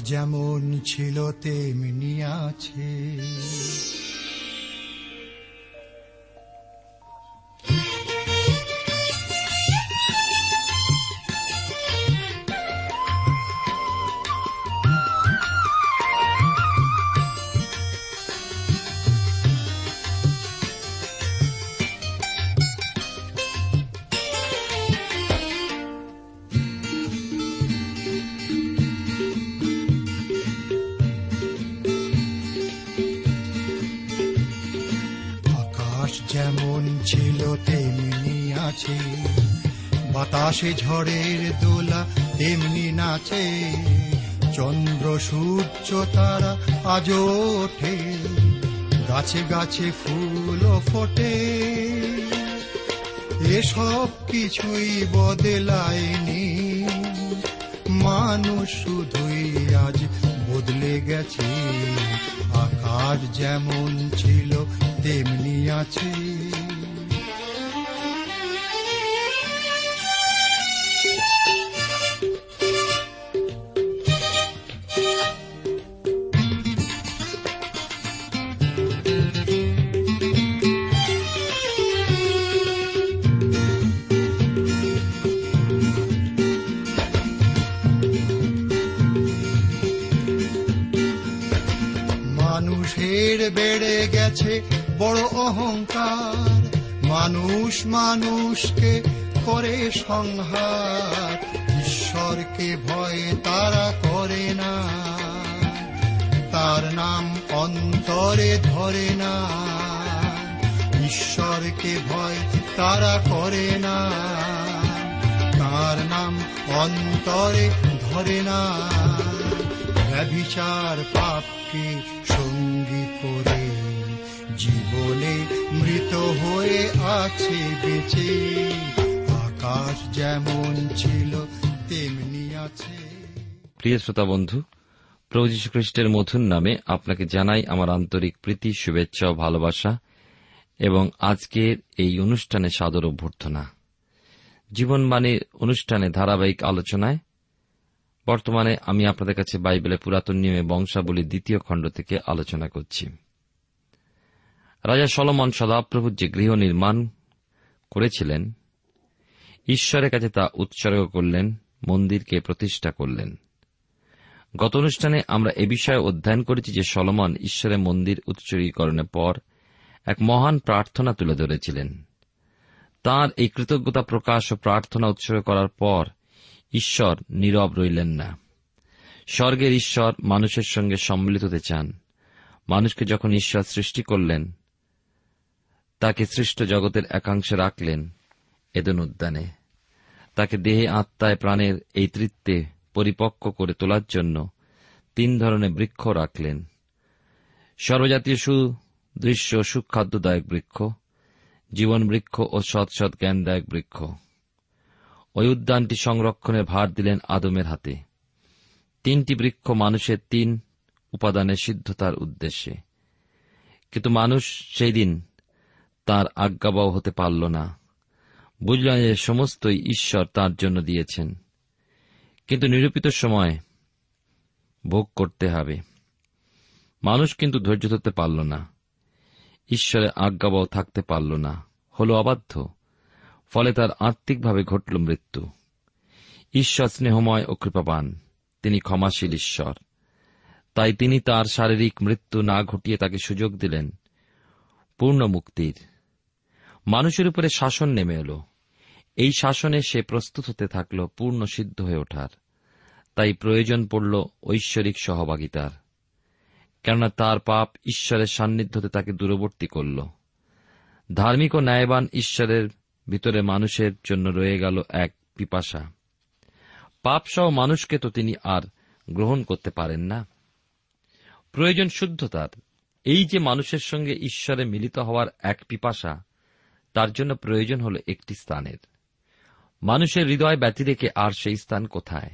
যেমন ছিল তেমনি আছে। আকাশ যেমন ছিল তেমনি আছে। বাতাসে ঝড়ের দোলা তেমনি নাচে। চন্দ্র, সূর্য, তারা আজও ওঠে। গাছে গাছে ফুল ফোটে। এসব কিছুই বদলায়নি। মানুষ শুধুই আজ বদলে গেছে। আকাশ যেমন ছিল তেমনি আছে। মানুষের বেড়ে গেছে বড় অহংকার। মানুষ মানুষকে করে সংহার। ঈশ্বরকে ভয়ে তারা করে না। তার নাম অন্তরে ধরে না। ঈশ্বরকে ভয় তারা করে না। তার নাম অন্তরে ধরে না। ব্যভিচার পাপকে জীবনে মৃত হয়ে আছে বেঁচে। আকাশ যেমন ছিল, তেমনি আছে। প্রিয় শ্রোতা বন্ধু, প্রভু যীশু খ্রিস্টের মধুর নামে আপনাকে জানাই আমার আন্তরিক প্রীতি, শুভেচ্ছা ও ভালোবাসা এবং আজকের এই অনুষ্ঠানে সাদর অভ্যর্থনা। জীবনবাণীর অনুষ্ঠানে ধারাবাহিক আলোচনায় বর্তমানে আমি আপনাদের কাছে বাইবেলে পুরাতন নিয়মে বংশাবলী দ্বিতীয় খণ্ড থেকে আলোচনা করছি। রাজা সলমন সদাপ্রভুর যে গৃহ নির্মাণ করেছিলেন, ঈশ্বরের কাছে তা উৎসর্গ করলেন, মন্দিরকে প্রতিষ্ঠা করলেন। গত অনুষ্ঠানে আমরা এ বিষয়ে অধ্যয়ন করেছি যে সলমন ঈশ্বরের মন্দির উৎসর্গীকরণের পর এক মহান প্রার্থনা তুলে ধরেছিলেন। তাঁর এই কৃতজ্ঞতা প্রকাশ ও প্রার্থনা উৎসর্গ করার পর ঈশ্বর নীরব রইলেন না। স্বর্গের ঈশ্বর মানুষের সঙ্গে সম্মিলিত হতে চান। মানুষকে যখন ঈশ্বর সৃষ্টি করলেন তাকে সৃষ্ট জগতের একাংশে রাখলেন এদন উদ্যানে। তাকে দেহে, আত্মায়, প্রাণের এই তৃত্বে পরিপক্ক করে তোলার জন্য তিন ধরনের বৃক্ষ রাখলেন। সর্বজাতীয় সুদৃশ্য সুখাদ্যদায়ক বৃক্ষ, জীবন বৃক্ষ ও সৎ সৎ জ্ঞানদায়ক বৃক্ষ। ওই উদ্যানটি সংরক্ষণের ভার দিলেন আদমের হাতে। তিনটি বৃক্ষ মানুষের তিন উপাদানের সিদ্ধতার উদ্দেশ্যে। কিন্তু মানুষ সেই দিন তাঁর আজ্ঞাবহ হতে পারল না। বুঝলেন যে সমস্তই ঈশ্বর তাঁর জন্য দিয়েছেন। কিন্তু নিরূপিত সময় ভোগ করতে হবে। মানুষ কিন্তু ধৈর্য ধরতে পারল না। ঈশ্বরের আজ্ঞাবহ থাকতে পারল না। হল অবাধ্য। ফলে তার আত্মিকভাবে ঘটল মৃত্যু। ঈশ্বর স্নেহময় ও কৃপাবান। তিনি ক্ষমাশীল ঈশ্বর। তাই তিনি তার শারীরিক মৃত্যু না ঘটিয়ে তাকে সুযোগ দিলেন। পূর্ণ মুক্তির। মানুষের উপরে শাসন নেমে এলো। এই শাসনে সে প্রস্তুত হতে থাকল, পূর্ণ সিদ্ধ হয়ে ওঠার। তাই প্রয়োজন পড়ল ঐশ্বরিক সহভাগিতার। কেননা তার পাপ ঈশ্বরের সান্নিধ্যতে তাকে দূরবর্তী করল। ধার্মিক ও ন্যায়বান ঈশ্বরের ভিতরে মানুষের জন্য রয়ে গেল এক পিপাসা। পাপসহ মানুষকে তো তিনি আর গ্রহণ করতে পারেন না। প্রয়োজন শুদ্ধতার। এই যে মানুষের সঙ্গে ঈশ্বরে মিলিত হওয়ার এক পিপাসা, তার জন্য প্রয়োজন হল একটি স্থানের। মানুষের হৃদয় ব্যতি রেখে আর সেই স্থান কোথায়?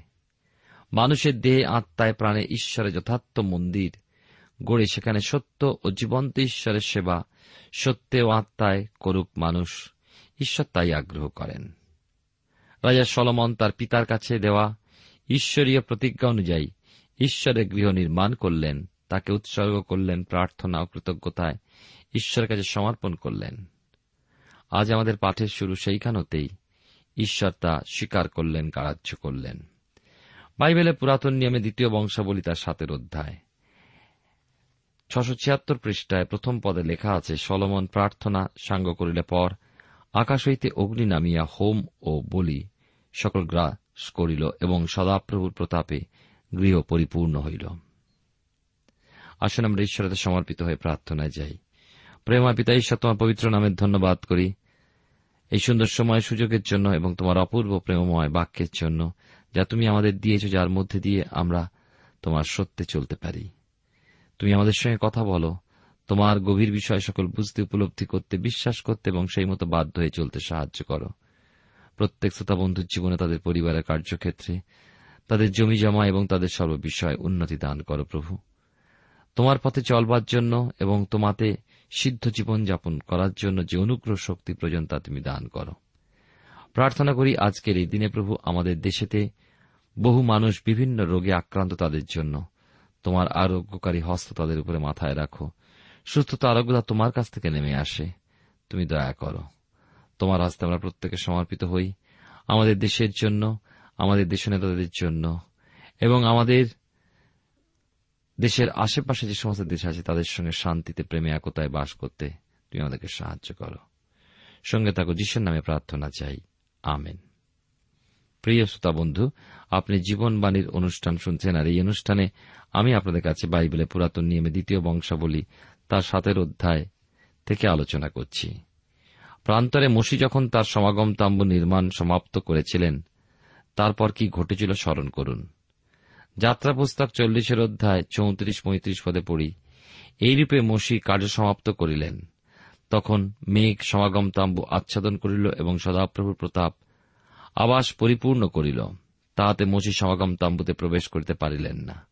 মানুষের দেহে, আত্মায়, প্রাণে ঈশ্বরের যথার্থ মন্দির গড়ে সেখানে সত্য ও জীবন্ত ঈশ্বরের সেবা, সত্যে ও আত্মায় করুক মানুষ, ঈশ্বর তাই আগ্রহ করেন। রাজা সলমন তার পিতার কাছে দেওয়া ঈশ্বরীয় প্রতিজ্ঞা অনুযায়ী ঈশ্বরের গৃহ নির্মাণ করলেন। তাকে উৎসর্গ করলেন প্রার্থনা ও কৃতজ্ঞতায়। ঈশ্বরের কাছে সমর্পণ করলেন। আজ আমাদের পাঠের শুরু সেইখানতেই ঈশ্বর তা স্বীকার করলেন কারাজ্য করলেন। বাইবেলে পুরাতন নিয়মে দ্বিতীয় বংশাবলী তার সাতের অধ্যায়। ছশো ছিয়াত্তর পৃষ্ঠায় প্রথম পদে লেখা আছে, সলমন প্রার্থনা সাঙ্গ করিলে পর আকাশ হইতে অগ্নি নামিয়া হোম ও বলি সকল গ্রাস করিল এবং সদাপ্রভুর প্রতাপে গৃহ পরিপূর্ণ হইল। আসুন আমরা ঈশ্বরের সমর্পিত হয়ে প্রার্থনায় যাই। প্রেমা পিতা, ঈশ্বর, তোমার পবিত্র নামের ধন্যবাদ করি। এই সুন্দর সময় সুযোগের জন্য এবং তোমার অপূর্ব প্রেমময় বাক্যের জন্য যা তুমি আমাদের দিয়েছ, যার মধ্যে দিয়ে আমরা তোমার সত্যে চলতে পারি। তুমি আমাদের সঙ্গে কথা বলো। তোমার গভীর বিষয় সকল বুঝতে, উপলব্ধি করতে, বিশ্বাস করতে এবং সেই মতো বাধ্য হয়ে চলতে সাহায্য করো। প্রত্যেক শ্রোতা বন্ধুর জীবনে তাদের পরিবারের কার্যক্ষেত্রে তাদের জমি জমা এবং তাদের সর্ববিষয়ে উন্নতি দান করো প্রভু। তোমার পথে চলবার জন্য এবং তোমাতে সিদ্ধ জীবন যাপন করার জন্য যে অনুগ্রহ শক্তি প্রয়োজন তা তুমি দান করো। প্রার্থনা করি আজকের এই দিনে প্রভু আমাদের দেশেতে বহু মানুষ বিভিন্ন রোগে আক্রান্ত তাদের জন্য তোমার আরোগ্যকারী হস্ত তাদের উপরে মাথায় রাখো। সুস্থতা, আরোগ্যতা তোমার কাছ থেকে নেমে আসে। তুমি দয়া করো। তোমার হাস্তে আমরা প্রত্যেকে সমর্পিত হই। আমাদের দেশের জন্য, আমাদের দেশ নেতাদের জন্য এবং আমাদের দেশের আশেপাশে যে সমস্ত দেশ আছে, তাদের সঙ্গে শান্তিতে, প্রেমে, একতায় বাস করতে তুমি আমাদেরকে সাহায্য করো। সঙ্গে থাকো, যিশুর নামে প্রার্থনা চাই। আমেন। প্রিয় শ্রোতা বন্ধু, আপনি জীবনবাণীর অনুষ্ঠান শুনছেন, আর এই অনুষ্ঠানে আমি আপনাদের কাছে বাইবেলে পুরাতন নিয়মে দ্বিতীয় বংশাবলী তার সাতের অধ্যায় থেকে আলোচনা করছি। প্রান্তরে মসি যখন তার সমাগম তাম্বু নির্মাণ সমাপ্ত করেছিলেন, তারপর কি ঘটেছিল স্মরণ করুন। যাত্রা পুস্তক চল্লিশের অধ্যায় চৌত্রিশ পঁয়ত্রিশ পদে পড়ি। এইরূপে মসি কার্য সমাপ্ত করিলেন। তখন মেঘ, সমাগম, তাম্বু আচ্ছাদন করিল এবং সদাপ্রভুর প্রতাপ আবাস পরিপূর্ণ করিল। তাহাতে মসি সমাগম, তাম্বুতে প্রবেশ করিতে পারিলেন না।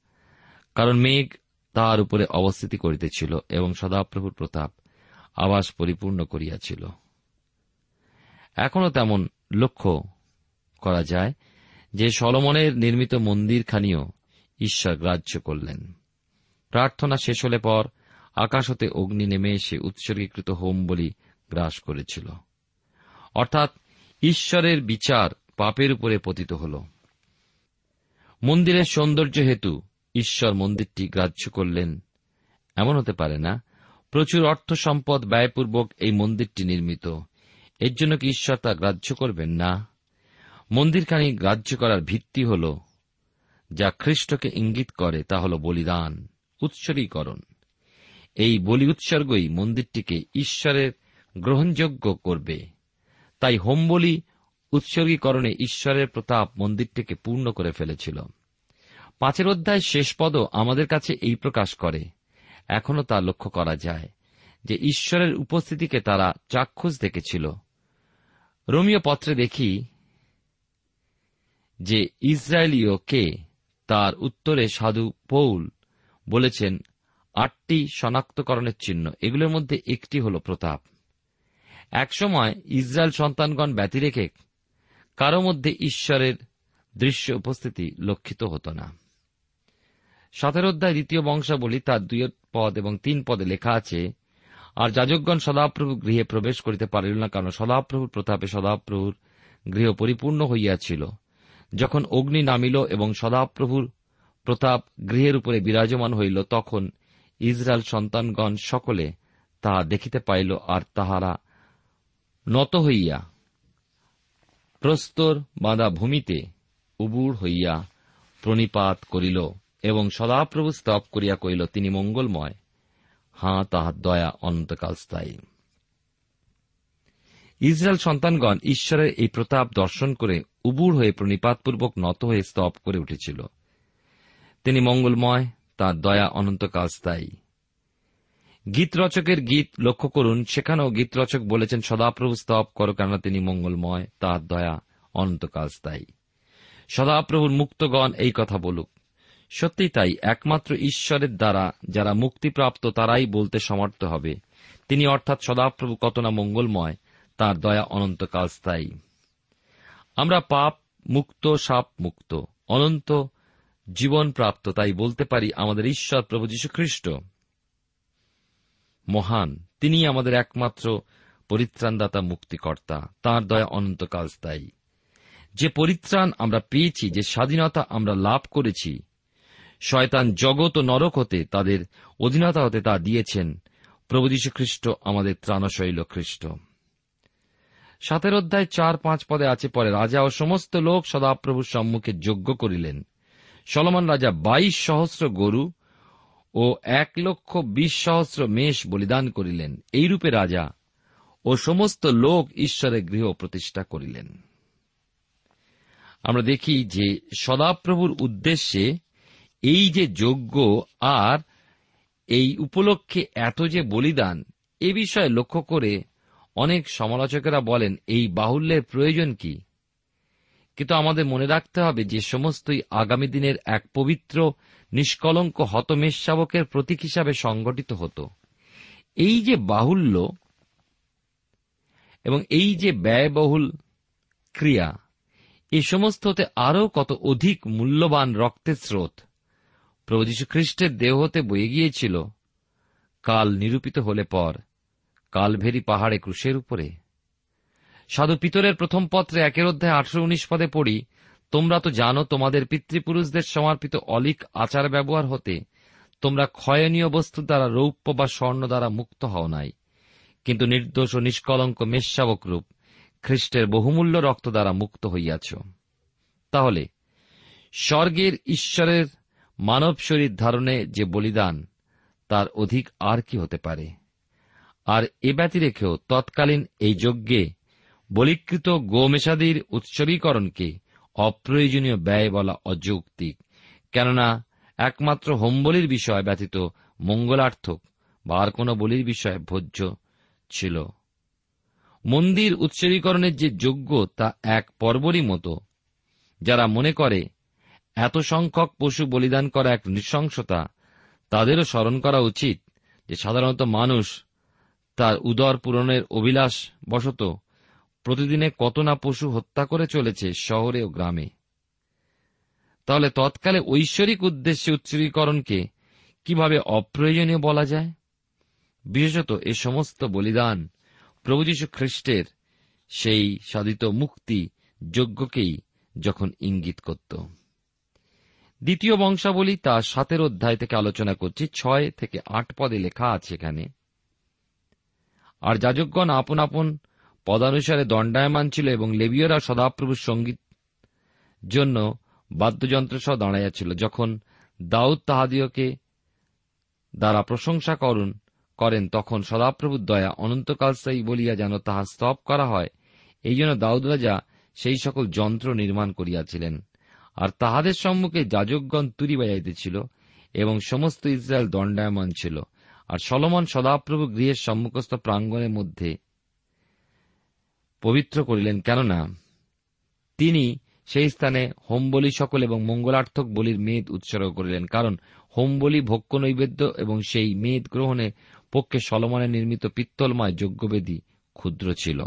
কারণ মেঘ তাহার উপরে অবস্থিতি করিতেছিল এবং সদাপ্রভুর প্রতাপ আবাস পরিপূর্ণ করিয়াছিল। এখনও তেমন লক্ষ্য করা যায় যে সলমনের নির্মিত মন্দিরখানিও ঈশ্বর গ্রাহ্য করলেন। প্রার্থনা শেষ হলে পর আকাশ হতে অগ্নি নেমে এসে উৎসর্গীকৃত হোম বলি গ্রাস করেছিল। অর্থাৎ ঈশ্বরের বিচার পাপের উপরে পতিত হল। মন্দিরের সৌন্দর্য হেতু ঈশ্বর মন্দিরটি গ্রাহ্য করলেন। এমন হতে পারে না, প্রচুর অর্থ সম্পদ ব্যয়পূর্বক এই মন্দিরটি নির্মিত। এর জন্য কি ঈশ্বর তা গ্রাহ্য করবেন না? মন্দিরখানি গ্রাহ্য করার ভিত্তি হল, যা খ্রিস্টকে ইঙ্গিত করে, তা হল বলিদান, উৎসর্গীকরণ। এই বলি উৎসর্গই মন্দিরটিকে ঈশ্বরের গ্রহণযোগ্য করবে। তাই হোম বলি উৎসর্গীকরণে ঈশ্বরের প্রতাপ মন্দিরটিকে পূর্ণ করে ফেলেছিল। পাঁচের অধ্যায় শেষ পদও আমাদের কাছে এই প্রকাশ করে। এখনও তা লক্ষ্য করা যায় যে ঈশ্বরের উপস্থিতিকে তারা চাক্ষুষ দেখেছিল। রোমিও পত্রে দেখি যে ইসরায়েলীয় কে তার উত্তরে সাধু পৌল বলেছেন, আটটি শনাক্তকরণের চিহ্ন, এগুলোর মধ্যে একটি হল প্রতাপ। একসময় ইসরায়েল সন্তানগণ ব্যতি রেখে কারও মধ্যে ঈশ্বরের দৃশ্য উপস্থিতি লক্ষিত হতো না। সাতের অধ্যায় দ্বিতীয় বংশাবলী তার দুই পদ এবং তিন পদে লেখা আছে, আর যাজকগণ সদাপ্রভু গৃহে প্রবেশ করিতে পারিল না, কারণ সদাপ্রভুর প্রতাপে সদাপ্রভুর গৃহ পরিপূর্ণ হইয়াছিল। যখন অগ্নি নামিল এবং সদাপ্রভুর প্রতাপ গৃহের উপরে বিরাজমান হইল, তখন ইসরায়েল সন্তানগণ সকলে তাহা দেখিতে পাইল আর তাহারা নত হইয়া প্রস্তর বাঁধা ভূমিতে উবুড় হইয়া প্রণিপাত করিল এবং সদাপ্রভু স্তব করিয়া কহিল, তিনি মঙ্গলময়। হাঁ, তাহার দয়া অনন্তকাল স্থায়ী। ইসরায়েল সন্তানগণ ঈশ্বরের এই প্রতাপ দর্শন করে উবুড় হয়ে প্রণিপাতপূর্বক নত হয়ে স্তব করে উঠেছিল। তিনি মঙ্গলময়, তার দয়া অনন্তকাল স্থায়ী। গীত রচকের গীত লক্ষ্য করুন, সেখানেও গীত রচক বলেছেন, সদাপ্রভু স্তব করো কেননা তিনি মঙ্গলময়, তার দয়া অনন্তকাল স্থায়ী। সদাপ্রভুর মুক্তগণ এই কথা বলুক। সত্যি তাই, একমাত্র ঈশ্বরের দ্বারা যারা মুক্তিপ্রাপ্ত তারাই বলতে সমর্থ হবে। তিনি অর্থাৎ সদাপ্রভু কত না মঙ্গলময়, তার দয়া অনন্তকাল স্থায়ী। আমরা পাপ মুক্ত, সাপ মুক্ত, অনন্ত জীবন প্রাপ্ত, তাই বলতে পারি আমাদের ঈশ্বর প্রভু খ্রিস্ট মহান, তিনি আমাদের একমাত্র পরিত্রাণদাতা, মুক্তিকর্তা, তাঁর দয়া অনন্তকাল স্থায়ী। যে পরিত্রাণ আমরা পেয়েছি, যে স্বাধীনতা আমরা লাভ করেছি, শয়তান জগৎ ও নরক হতে, তাদের অধীনতা হতে তা দিয়েছেন প্রভু খ্রিস্ট আমাদের ত্রাণশৈল খ্রিস্ট। সাতের অধ্যায় চার পাঁচ পদে আছে পরে, রাজা ও সমস্ত লোক সদাপ্রভুর সম্মুখে যোগ্য করিলেন। সলমান রাজা বাইশ সহস্র গরু ও এক লক্ষ বিশ সহস্র মেষ বলিদান করিলেন। এইরূপে রাজা ও সমস্ত লোক ঈশ্বরের গৃহ প্রতিষ্ঠা করিলেন। আমরা দেখি যে সদাপ্রভুর উদ্দেশ্যে এই যে যজ্ঞ আর এই উপলক্ষে এত যে বলিদান, এ বিষয়ে লক্ষ্য করে অনেক সমালোচকেরা বলেন, এই বাহুল্যের প্রয়োজন কি? কিন্তু আমাদের মনে রাখতে হবে যে সমস্তই আগামী দিনের এক পবিত্র, নিষ্কলঙ্ক হতমেষ শাবকের প্রতীক হিসাবে সংগঠিত হতো। এই যে বাহুল্য এবং এই যে ব্যয়বহুল ক্রিয়া, এ সমস্ত হতে আরও কত অধিক মূল্যবান রক্তের স্রোত। প্রভু যীশু খ্রিস্টের দেহ হতে বয়ে গিয়েছিল, কাল নিরূপিত হলে পর। কালভেরি পাহাড়ে ক্রুশের উপরে। সাধু পিতরের প্রথম পত্রে একের অধ্যায় আঠারো উনিশ পদে পড়ি, তোমরা তো জানো তোমাদের পিতৃপুরুষদের সমর্পিত অলিক আচার ব্যবহার হতে, তোমরা ক্ষয়নীয় বস্তু দ্বারা রৌপ্য বা স্বর্ণ দ্বারা মুক্ত হও নাই। কিন্তু নির্দোষ ও নিষ্কলঙ্ক মেষশাবক রূপ খ্রিস্টের বহুমূল্য রক্ত দ্বারা মুক্ত হইয়াছ। তাহলে, স্বর্গের ঈশ্বরের মানব শরীর ধারণে যে বলিদান, তার অধিক আর কি হতে পারে? আর এ ব্যতি রেখেও তৎকালীন এই যজ্ঞে বলিকৃত গোমেশাদির উৎসর্গীকরণকে অপ্রয়োজনীয় ব্যয় বলা অযৌক্তিক। কেননা, একমাত্র হোমবলির বিষয় ব্যতীত মঙ্গলার্থক বা আর কোন বলির বিষয় ভোজ্য ছিল। মন্দির উৎসর্গীকরণের যে যোগ্য তা এক পর্বরই মতো, যারা মনে করে এত সংখ্যক পশু বলিদান করা এক নৃশংসতা, তাদেরও স্মরণ করা উচিত যে সাধারণত মানুষ তার উদর পূরণের অভিলাষ বশত প্রতিদিনে কত না পশু হত্যা করে চলেছে শহরে ও গ্রামে। তাহলে তৎকালে ঐশ্বরিক উদ্দেশ্যে উৎসর্গীকরণকে কীভাবে অপ্রয়োজনীয় বলা যায়? বিশেষত এ সমস্ত বলিদান প্রভু যীশু খ্রিস্টের সেই সাধিত মুক্তি যজ্ঞকেই যখন ইঙ্গিত করত। দ্বিতীয় বংশাবলী তা সাতের অধ্যায় থেকে আলোচনা করছি, ছয় থেকে আট পদে লেখা আছে এখানে। আর যাজকগণ আপন আপন পদানুসারে দণ্ডায়মান ছিল এবং লেবীয়রা সদাপ্রভুর সংগীত জন্য বাদ্যযন্ত্র সহ দাঁড়াইয়াছিল যখন দাউদ তাহাদিওকে দ্বারা প্রশংসা করুন, করেন, তখন সদাপ্রভুর দয়া অনন্তকাল স্থায়ী বলিয়া যেন তাহা স্তব করা হয়। এই জন্য দাউদ রাজা সেই সকল যন্ত্র নির্মাণ করিয়াছিলেন। আর তাহাদের সম্মুখে যাজকগণ তুরি বাজাইতেছিল এবং সমস্ত ইসরায়েল দণ্ডায়মান ছিল। আর সলমন সদাপ্রভু গৃহের সম্মুখস্থ প্রাঙ্গণের মধ্যে পবিত্র করিলেন। কেননা তিনি সেই স্থানে হোমবলি সকল এবং মঙ্গলার্থক বলির মেদ উৎসর্গ করিলেন। কারণ হোমবলি ভক্ষ নৈবেদ্য এবং সেই মেদ গ্রহণে পক্ষে সলমনে নির্মিত পিত্তলময় যজ্ঞবেদী ক্ষুদ্র ছিল।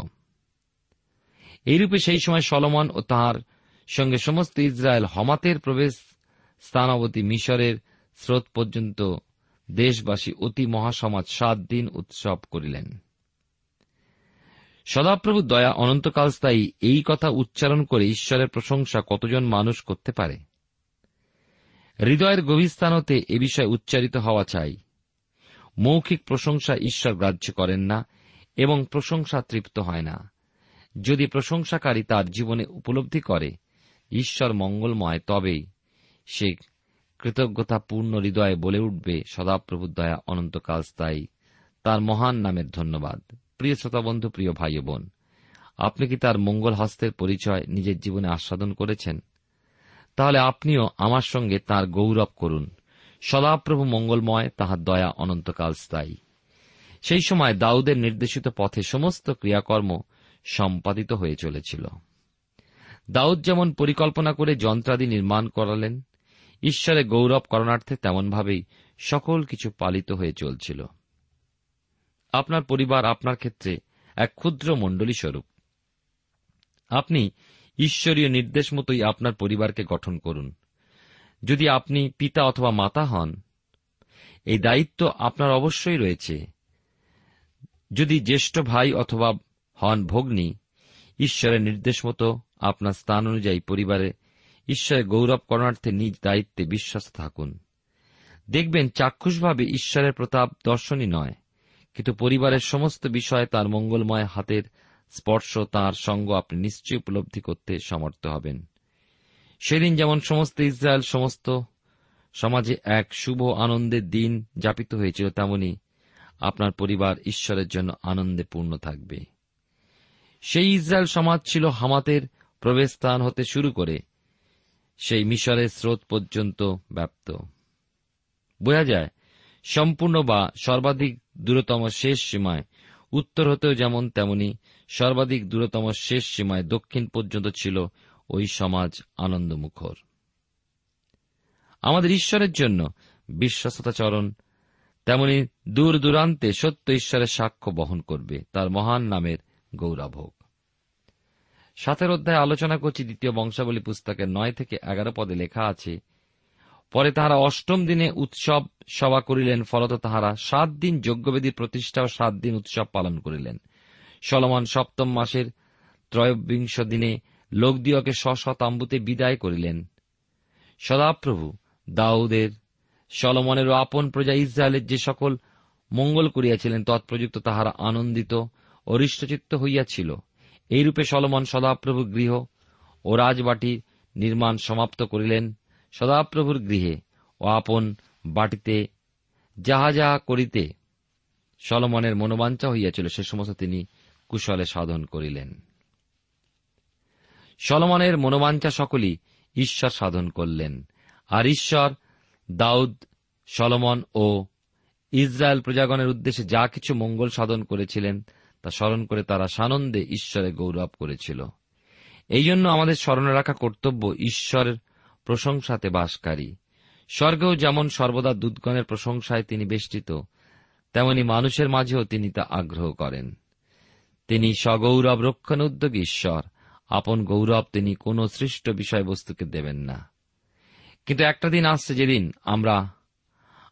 এইরূপে সেই সময় সলমন ও তাহার সঙ্গে সমস্ত ইসরায়েল হমাতের প্রবেশ স্থানাবতী মিশরের স্রোত পর্যন্ত দেশবাসী অতি মহাসমাজ সাত দিন উৎসব করিলেন। সদাপ্রভু দয়া অনন্তকাল স্থায়ী, এই কথা উচ্চারণ করে ঈশ্বরের প্রশংসা কতজন মানুষ করতে পারে? হৃদয়ের গভীর স্থানতে এ বিষয়ে উচ্চারিত হওয়া চাই। মৌখিক প্রশংসা ঈশ্বর গ্রাহ্য করেন না এবং প্রশংসা তৃপ্ত হয় না। যদি প্রশংসাকারী তার জীবনে উপলব্ধি করে, ঈশ্বর মঙ্গলময় তবেই সে কৃতজ্ঞতাপূর্ণ হৃদয়ে বলে উঠবে সদাপ্রভু দয়া অনন্তকাল স্থায়ী। তার মহান নামের ধন্যবাদ। প্রিয় শ্রোতা বন্ধু প্রিয় ভাই বোন আপনি কি তার মঙ্গল হস্তের পরিচয় নিজের জীবনে আস্বাদন করেছেন? তাহলে আপনিও আমার সঙ্গে তার গৌরব করুন। সদাপ্রভু মঙ্গলময়, তাহার দয়া অনন্তকাল স্থায়ী। সেই সময় দাউদের নির্দেশিত পথে সমস্ত ক্রিয়াকর্ম সম্পাদিত হয়ে চলেছিল। দাউদ যেমন পরিকল্পনা করে যন্ত্রাদি নির্মাণ করালেন ঈশ্বরে গৌরব করণার্থে তেমনভাবেই সকল কিছু পালিত হয়ে চলছিল। আপনার পরিবার আপনার ক্ষেত্রে এক ক্ষুদ্র মণ্ডলী স্বরূপ। আপনি ঈশ্বরীয় নির্দেশ মতোই আপনার পরিবারকে গঠন করুন। যদি আপনি পিতা অথবা মাতা হন, এই দায়িত্ব আপনার অবশ্যই রয়েছে। যদি জ্যেষ্ঠ ভাই অথবা হন ভগ্নী, ঈশ্বরের নির্দেশ মতো আপনার স্থান অনুযায়ী পরিবারে ঈশ্বরের গৌরব করণার্থে নিজ দায়িত্বে বিশ্বাস থাকুন। দেখবেন চাক্ষুষভাবে ঈশ্বরের প্রতাপ দর্শনই নয়, কিন্তু পরিবারের সমস্ত বিষয়ে তার মঙ্গলময় হাতের স্পর্শ, তার সঙ্গ আপনি নিশ্চয়ই উপলব্ধি করতে সমর্থ হবেন। সেদিন যেমন সমস্ত ইসরায়েল, সমস্ত সমাজে এক শুভ আনন্দের দিন যাপিত হয়েছিল, তেমনি আপনার পরিবার ঈশ্বরের জন্য আনন্দে পূর্ণ থাকবে। সেই ইসরায়েল সমাজ ছিল হামাতের প্রবেশস্থান হতে শুরু করে সেই মিশরের স্রোত পর্যন্ত ব্যাপ্ত। বোঝা যায়, সম্পূর্ণ বা সর্বাধিক দূরতম শেষ সীমায়, উত্তর হতেও যেমন তেমনি সর্বাধিক দূরতম শেষ সীমায় দক্ষিণ পর্যন্ত ছিল ওই সমাজ আনন্দমুখর। আমাদের ঈশ্বরের জন্য বিশ্বাসতাচরণ তেমনি দূর দূরান্তে সত্য ঈশ্বরের সাক্ষ্য বহন করবে, তার মহান নামের গৌরব সাতের অধ্যায়ে আলোচনা করছি, দ্বিতীয় বংশাবলী পুস্তকের নয় থেকে এগারো পদে লেখা আছে, পরে তাহারা অষ্টম দিনে উৎসব সভা করিলেন, ফলত তাহারা সাত দিন যজ্ঞবেদী প্রতিষ্ঠা ও সাত দিন উৎসব পালন করিলেন। সলমন সপ্তম মাসের ত্রয়োবিংশ দিনে লোকদিওকে স্ব তাম্বুতে বিদায় করিলেন। সদাপ্রভু দাউদের, সলমনেরও আপন প্রজা ইসরায়েলের যে সকল মঙ্গল করিয়াছিলেন, তৎপ্রযুক্ত তাহারা আনন্দিত ও হৃষ্টচিত্ত হইয়াছিল। এইরূপে সলমন সদাপ্রভু গৃহ ও রাজবাটি নির্মাণ সমাপ্ত করিলেন। সদাপ্রভুর গৃহে ও আপন বাটিতে যাহা যাহা করিতে সলমনের মনোবাঞ্ছা হইয়াছিল, সে সমস্ত তিনি কুশলে সাধন করিলেন। সলমনের মনোবাঞ্ছা সকলই ঈশ্বর সাধন করলেন। আর ঈশ্বর, দাউদ, সলমন ও ইসরায়েল প্রজাগণের উদ্দেশ্যে যা কিছু মঙ্গল সাধন করেছিলেন তা স্মরণ করে তারা সানন্দে ঈশ্বরে গৌরব করেছিল। এই জন্য আমাদের স্মরণে রাখা কর্তব্য ঈশ্বরের প্রশংসাতে বাসকারী। স্বর্গেও যেমন সর্বদা দুধগণের প্রশংসায় তিনি বেষ্টিত, তেমনি মানুষের মাঝেও তিনি তা আগ্রহ করেন। তিনি সগৌরব রক্ষণ উদ্যোগী ঈশ্বর, আপন গৌরব তিনি কোন সৃষ্ট বিষয়বস্তুকে দেবেন না। কিন্তু একটা দিন আসছে যেদিন আমরা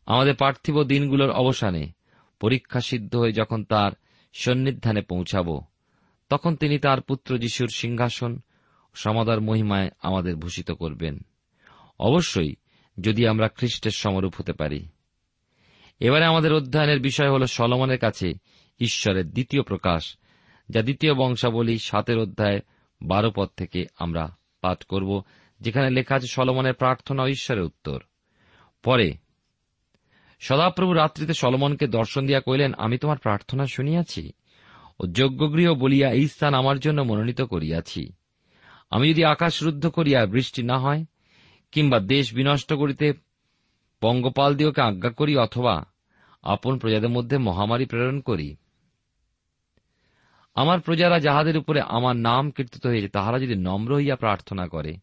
আমাদের পার্থিব দিনগুলোর অবসানে পরীক্ষা সিদ্ধ হয়ে যখন তার সন্নিধানে পৌঁছাব। তখন তিনি তার পুত্র যিশুর সিংহাসন সমাদার মহিমায় আমাদের ভূষিত করবেন। অবশ্যই যদি আমরা খ্রিস্টের সমরূপ হতে পারি। এবারে আমাদের অধ্যয়নের বিষয় হল সলমনের কাছে ঈশ্বরের দ্বিতীয় প্রকাশ, যা দ্বিতীয় বংশাবলী সাতের অধ্যায় বারো পদ থেকে আমরা পাঠ করব, যেখানে লেখা আছে সলমনের প্রার্থনা ঈশ্বরের উত্তর। পরে সদাপ্রভু রাত্রিতে সলমনকে দর্শন দিয়া কইলেন আমি তোমার প্রার্থনা শুনিয়াছি ও যজ্ঞগৃহ বলিয়া এই স্থান আমার জন্য মনোনীত করিয়াছি। আমি যদি আকাশ রুদ্ধ করিয়া বৃষ্টি না হয়, কিংবা দেশ বিনষ্ট করিতে পঙ্গপাল দিওকে আজ্ঞা করি, অথবা আপন প্রজাদের মধ্যে মহামারী প্রেরণ করি, আমার প্রজারা যাহাদের উপরে আমার নাম কীর্তিত হয়েছে তাহারা যদি নম্র হইয়া প্রার্থনা করে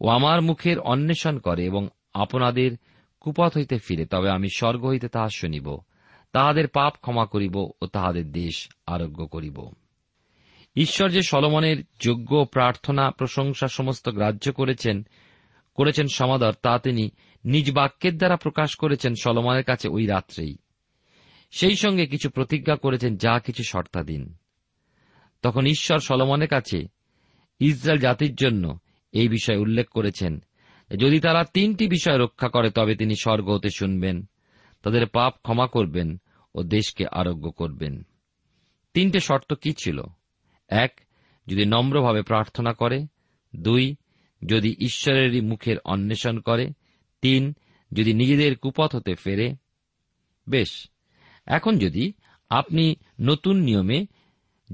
ও আমার মুখের অন্বেষণ করে এবং আপনাদের কুপথ হইতে ফিরে, তবে আমি স্বর্গ হইতে তাহা শুনিব। তাহাদের পাপ ক্ষমা করিব ও তাহাদের দেশ আরোগ্য করিব। ঈশ্বর যে সলমনের যোগ্য প্রার্থনা, প্রশংসা সমস্ত গ্রাহ্য করেছেন করেছেন সমাদর, তা তিনি নিজ বাক্যের দ্বারা প্রকাশ করেছেন সলমনের কাছে ওই রাত্রেই। সেই সঙ্গে কিছু প্রতিজ্ঞা করেছেন, যা কিছু শর্তাধীন। তখন ঈশ্বর সলমনের কাছে ইসরায়েল জাতির জন্য এই বিষয় উল্লেখ করেছেন যদি তারা তিনটি বিষয় রক্ষা করে, তবে তিনি স্বর্গ হতে শুনবেন। তাদের পাপ ক্ষমা করবেন ও দেশকে আরোগ্য করবেন। তিনটে শর্ত কি ছিল? এক, যদি নম্রভাবে প্রার্থনা করে। দুই, যদি ঈশ্বরেরই মুখের অন্বেষণ করে। তিন, যদি নিজেদের কুপথ হতে ফেরে। বেশ, এখন যদি আপনি নতুন নিয়মে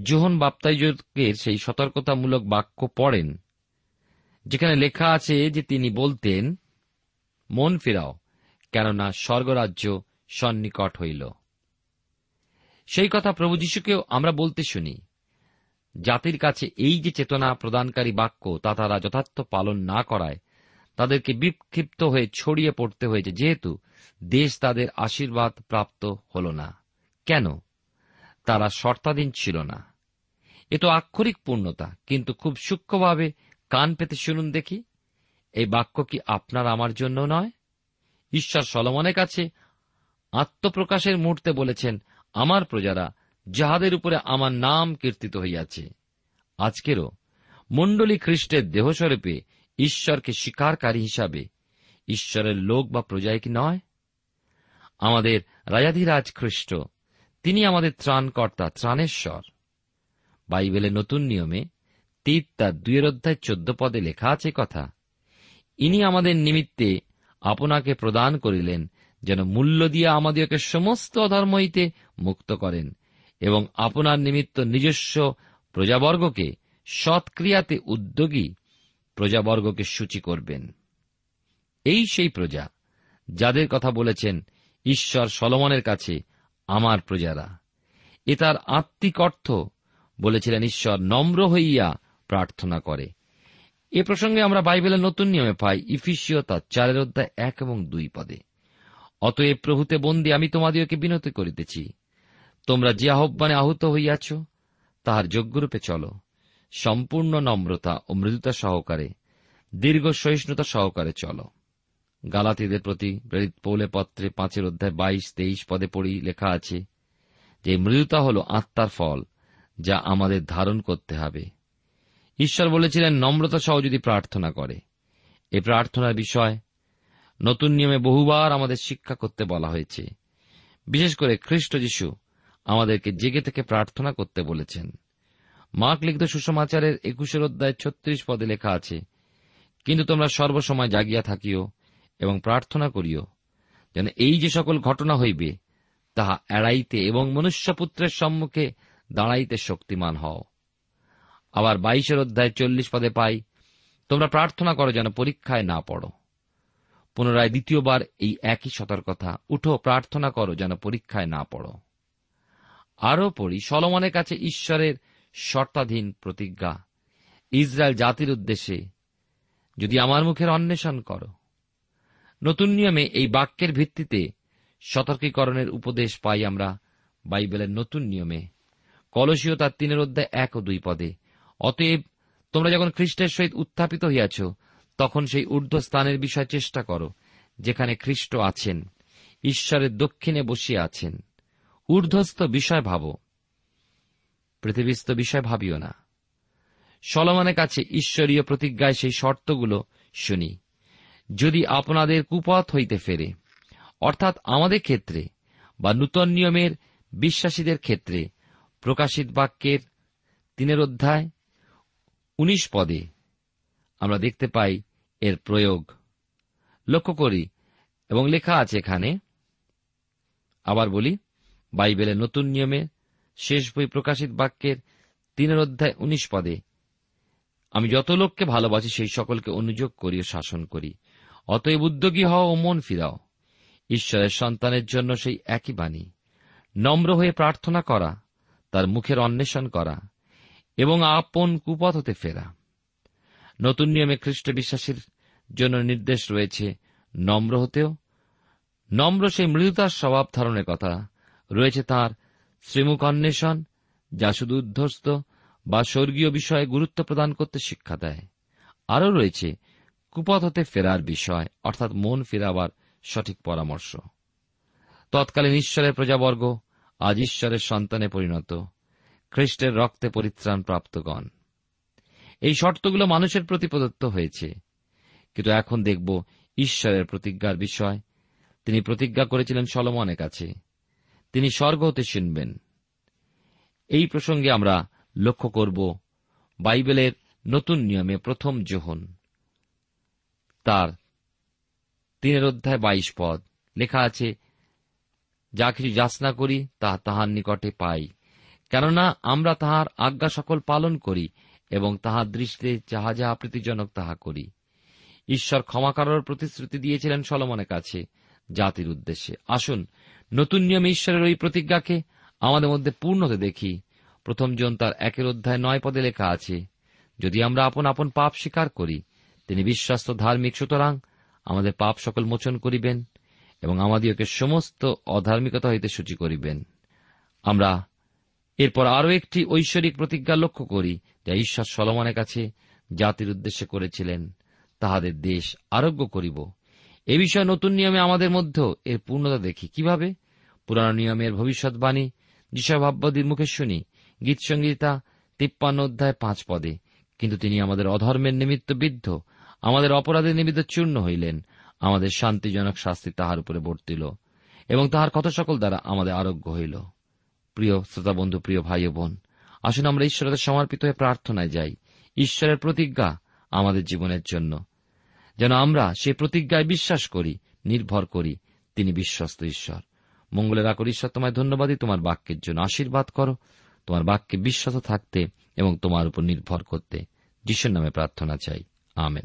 জোহন বাপ্তাইজকের সেই সতর্কতামূলক বাক্য পড়েন যেখানে লেখা আছে যে তিনি বলতেন, মন ফেরাও, কেননা স্বর্গরাজ্য সন্নিকট হইল। সেই কথা প্রভু যীশুকেও আমরা বলতে শুনি। জাতির কাছে এই যে চেতনা প্রদানকারী বাক্য তা তারা যথার্থ পালন না করায়, তাদেরকে বিক্ষিপ্ত হয়ে ছড়িয়ে পড়তে হয়েছে, যেহেতু দেশ তাদের আশীর্বাদ প্রাপ্ত হল না। কেন? তারা শর্তাধীন ছিল না। এ তো আক্ষরিক পূর্ণতা, কিন্তু খুব সূক্ষ্মভাবে কান পেতে শুনুন দেখি। এই বাক্য কি আপনার আমার জন্য নয়? ঈশ্বর সলমনের কাছে আত্মপ্রকাশের মুহূর্তে বলেছেন, আমার প্রজারা, যাহাদের উপরে আমার নাম কীর্তিত হইয়াছে, আজকেরও মণ্ডলী খ্রিস্টের দেহস্বরূপে ঈশ্বরকে স্বীকারকারী হিসাবে ঈশ্বরের লোক বা প্রজায় কি নয়? আমাদের রাজাধিরাজ খ্রিস্ট, তিনি আমাদের ত্রাণকর্তা, ত্রাণেশ্বর। বাইবেলের নতুন নিয়মে তীত তার দুয়ের অধ্যায় চোদ্দ পদে লেখা আছে কথা। ইনি আমাদের নিমিত্তে আপনাকে প্রদান করিলেন, যেন মূল্য দিয়ে আমাদেরকে সমস্ত অধর্ম হইতে মুক্ত করেন এবং আপনার নিমিত্ত নিজস্ব প্রজাবর্গকে সৎক্রিয়াতে উদ্যোগী প্রজাবর্গকে সূচি করবেন। এই সেই প্রজা, যাদের কথা বলেছেন ঈশ্বর সলমনের কাছে আমার প্রজারা। এ তার আত্মিক অর্থ বলেছিলেন ঈশ্বর, নম্র হইয়া প্রার্থনা করে। এ প্রসঙ্গে আমরা বাইবেলের নতুন নিয়মে পাই ইফিসিও তার চারের অধ্যায় এক এবং দুই পদে, অতএব প্রভুতে বন্দি আমি তোমাদিওকে বিনতি করিতেছি। তোমরা যে আহ্বানে আহত হইয়াছ, তাহার যোগ্যরূপে চলো। সম্পূর্ণ নম্রতা ও মৃদুতা সহকারে, দীর্ঘ সহিষ্ণুতা সহকারে চলো। গালাতিদের প্রতি প্রেরিত পৌলে পত্রে পাঁচের অধ্যায় বাইশ, তেইশ পদে পড়ি লেখা আছে, যে মৃদুতা হল আত্মার ফল, যা আমাদের ধারণ করতে হবে। ঈশ্বর বলেছিলেন, নম্রতা সহ যদি প্রার্থনা করে। এ প্রার্থনার বিষয়, নতুন নিয়মে বহুবার আমাদের শিক্ষা করতে বলা হয়েছে। বিশেষ করে খ্রিস্ট যিশু আমাদেরকে জেগে থেকে প্রার্থনা করতে বলেছেন। মার্ক লিখিত সুষমাচারের একুশের অধ্যায় ছত্রিশ পদে লেখা আছে, কিন্তু তোমরা সর্বসময় জাগিয়া থাকিও এবং প্রার্থনা করিও, যেন এই যে সকল ঘটনা হইবে, তাহা এড়াইতে এবং মনুষ্যপুত্রের সম্মুখে দাঁড়াইতে শক্তিমান হও। আবার বাইশের অধ্যায় চল্লিশ পদে পাই, তোমরা প্রার্থনা করো যেন পরীক্ষায় না পড়ো। পুনরায় দ্বিতীয়বার এই একই সতর্কতা। উঠো, প্রার্থনা করো যেন পরীক্ষায় না পড়ো। আরও পড়ি, সলমনের কাছে ঈশ্বরের শর্তাধীন প্রতিজ্ঞা, ইসরায়েল জাতির উদ্দেশ্যে যদি আমার মুখের অন্বেষণ করো। নতুন নিয়মে এই বাক্যের ভিত্তিতে সতর্কীকরণের উপদেশ পাই আমরা বাইবেলের নতুন নিয়মে। কলসীয় তার তিনের অধ্যায় এক ও দুই পদে অতএব তোমরা যখন খ্রিস্টের সহিত উত্থাপিত হইয়াছ, তখন সেই ঊর্ধ্ব স্থানের বিষয় চেষ্টা করো, যেখানে খ্রিস্ট আছেন, ঈশ্বরের দক্ষিণে বসিয়া আছেন। ঊর্ধ্বস্থ বিষয় ভাব, পৃথিবীস্থ বিষয় ভাবিও না। সলমানের কাছে ঈশ্বরীয় প্রতিজ্ঞায় সেই শর্তগুলো শুনি। যদি আপনাদের কুপথ হইতে ফেরে, অর্থাৎ আমাদের ক্ষেত্রে বা নূতন নিয়মের বিশ্বাসীদের ক্ষেত্রে প্রকাশিত বাক্যের তিনের অধ্যায় উনিশ পদে আমরা দেখতে পাই এর প্রয়োগ। লক্ষ্য করি, এবং লেখা আছে এখানে, আবার বলি, বাইবেলের নতুন নিয়মে শেষ বই প্রকাশিত বাক্যের তিনের অধ্যায় উনিশ পদে, আমি যত লোককে ভালোবাসি, সেই সকলকে অনুযোগ করি ও শাসন করি। অতএব উদ্যোগী হও ও মন ফিরাও। ঈশ্বরের সন্তানের জন্য সেই একই বাণী। নম্র হয়ে প্রার্থনা করা, তার মুখের অন্বেষণ করা। এবং আপন কুপথ হতে ফেরা। নতুন নিয়মে খ্রিস্ট বিশ্বাসীর জন্য নির্দেশ রয়েছে নম্র হতেও। নম্র সেই মৃদুতার স্বভাব ধারণের কথা রয়েছে তার শ্রীমুখ অন্বেষণ যা শুধু উদ্ধস্ত বা স্বর্গীয় বিষয়ে গুরুত্ব প্রদান করতে শিক্ষা দেয়। আরও রয়েছে, কুপথ হতে ফেরার বিষয়, অর্থাৎ মন ফেরাবার সঠিক পরামর্শ। তৎকালীন ঈশ্বরের প্রজাবর্গ, আজ ঈশ্বরের সন্তানে পরিণত। খ্রিস্টের রক্তে পরিত্রাণ প্রাপ্তগণ। এই শর্তগুলো মানুষের প্রতি প্রদত্ত হয়েছে। কিন্তু এখন দেখব ঈশ্বরের প্রতিজ্ঞার বিষয়। তিনি প্রতিজ্ঞা করেছিলেন সলমনের কাছে। তিনি স্বর্গ হতে শুনবেন এই প্রসঙ্গে আমরা লক্ষ্য করব বাইবেলের নতুন নিয়মে প্রথম যোহন তার তিনের অধ্যায় বাইশ পদ লেখা আছে, যা কিছু যাচনা করি, তা তাহার নিকটে পাই। কেননা আমরা তাহার আজ্ঞা সকল পালন করি এবং তাহার দৃষ্টিতে যাহা যাহা প্রীতিজনক তাহা করি। ঈশ্বর ক্ষমা করার প্রতিশ্রুতি দিয়েছিলেন সলমনের কাছে, জাতির উদ্দেশ্যে। আসুন, নতুন নিয়মে ঈশ্বরের ওই প্রতিজ্ঞাকে আমাদের মধ্যে পূর্ণতে দেখি। প্রথম জন তার একের অধ্যায় নয় পদে লেখা আছে, যদি আমরা আপন আপন পাপ স্বীকার করি, তিনি বিশ্বাস্ত ধার্মিক, সুতরাং আমাদের পাপ সকল মোচন করিবেন এবং আমাদিওকে সমস্ত অধার্মিকতা হইতে সূচি করিবেন। আমরা এরপর আরও একটি ঐশ্বরিক প্রতিজ্ঞা লক্ষ্য করি, যা ঈশ্বর সলমনের কাছে জাতির উদ্দেশ্যে করেছিলেন। তাহাদের দেশ আরোগ্য করিব। এ বিষয়ে নতুন নিয়মে আমাদের মধ্যেও এর পূর্ণতা দেখি। কীভাবে? পুরানো নিয়মের ভবিষ্যৎবাণী যিশাভাব্যদীর মুখে শুনি গীত সঙ্গীতা তিপ্পান্ন অধ্যায় পাঁচ পদে। কিন্তু তিনি আমাদের অধর্মের নিমিত্ত বিদ্ধ, আমাদের অপরাধের নিমিত্ত চূর্ণ হইলেন, আমাদের শান্তিজনক শাস্তি তাহার উপরে বর্তিল, এবং তাহার কত সকল দ্বারা আমাদের আরোগ্য হইল। প্রিয় শ্রোতা বন্ধু প্রিয় ভাই বোন, আসুন আমরা ঈশ্বরের সমর্পিত হয়ে প্রার্থনায় যাই। ঈশ্বরের প্রতিজ্ঞা আমাদের জীবনের জন্য। যেন আমরা সেই প্রতিজ্ঞায় বিশ্বাস করি, নির্ভর করি তিনি বিশ্বস্ত ঈশ্বর। মঙ্গলের আকর ঈশ্বর, তোমায় ধন্যবাদই তোমার বাক্যের জন্য আশীর্বাদ করো। তোমার বাক্যে বিশ্বাস থাকতে এবং তোমার উপর নির্ভর করতে, যিশুর নামে প্রার্থনা চাই। আমেন।